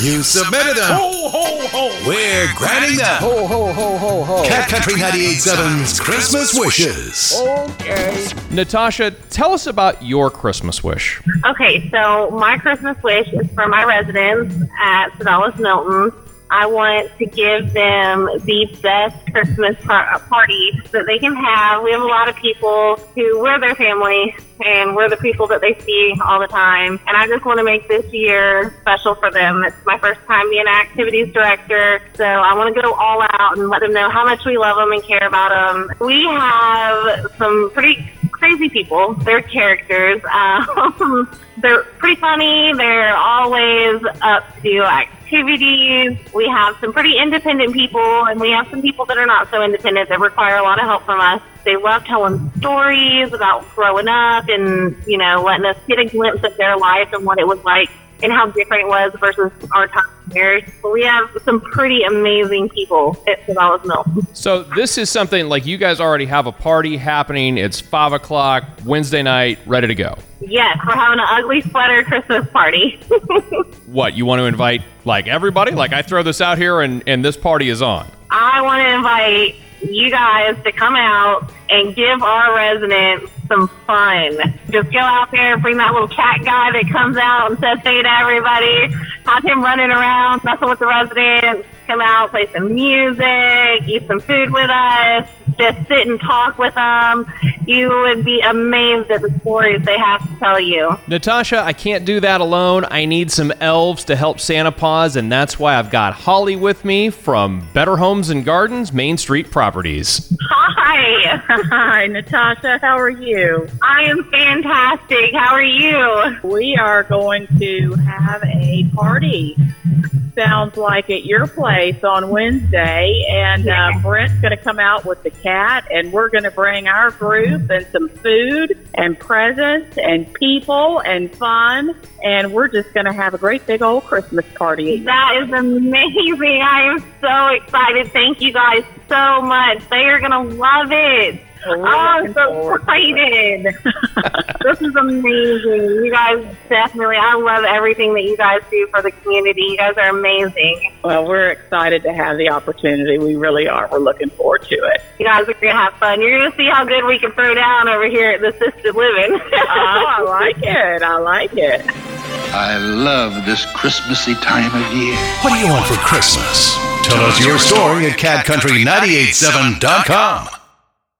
You submitted them. Ho, ho, ho. We're granting them. Ho, ho, ho, ho, ho. Cat Country 98.7's Christmas Wishes. Okay. Natasha, tell us about your Christmas wish. Okay, so my Christmas wish is for my residents at Sodalis Milton. I want to give them the best Christmas par- party that they can have. We have a lot of people who we're their family and we're the people that they see all the time. And I just want to make this year special for them. It's my first time being an activities director, so I want to go all out and let them know how much we love them and care about them. We have some pretty crazy people. They're characters. Um, they're pretty funny. They're always up to activities. We have some pretty independent people, and we have some people that are not so independent that require a lot of help from us. They love telling stories about growing up and, you know, letting us get a glimpse of their life and what it was like and how different it was versus our time here. But we have some pretty amazing people at Sodalis Mill. So this is something like you guys already have a party happening. It's five o'clock Wednesday night, ready to go. Yes, we're having an ugly sweater Christmas party. What you want to invite like everybody? Like I throw this out here and and this party is on. I want to invite you guys to come out and give our residents some fun. Just go out there, bring that little cat guy that comes out and says hey to everybody, have him running around, messing with the residents, come out, play some music, eat some food with us, just sit and talk with them. You would be amazed at the stories they have to tell you. Natasha, I can't do that alone. I need some elves to help Santa Paws, and that's why I've got Holly with me from Better Homes and Gardens, Main Street Properties. Hi, Hi, Natasha. How are you? I am fantastic. How are you? We are going to have a party. Sounds like at your place on Wednesday, and uh, Brent's going to come out with the cat, and we're going to bring our group and some food and presents and people and fun, and we're just going to have a great big old Christmas party. That is amazing. I am so excited. Thank you guys so much. They are going to love it. We're Oh, I'm so forward to it. excited. this is amazing. You guys definitely, I love everything that you guys do for the community. You guys are amazing. Well, we're excited to have the opportunity. We really are. We're looking forward to it. You guys are going to have fun. You're going to see how good we can throw down over here at the assisted living. Oh, I like it. I like it. I love this Christmassy time of year. What do you want for Christmas? Tell us your story at catcountry987.com.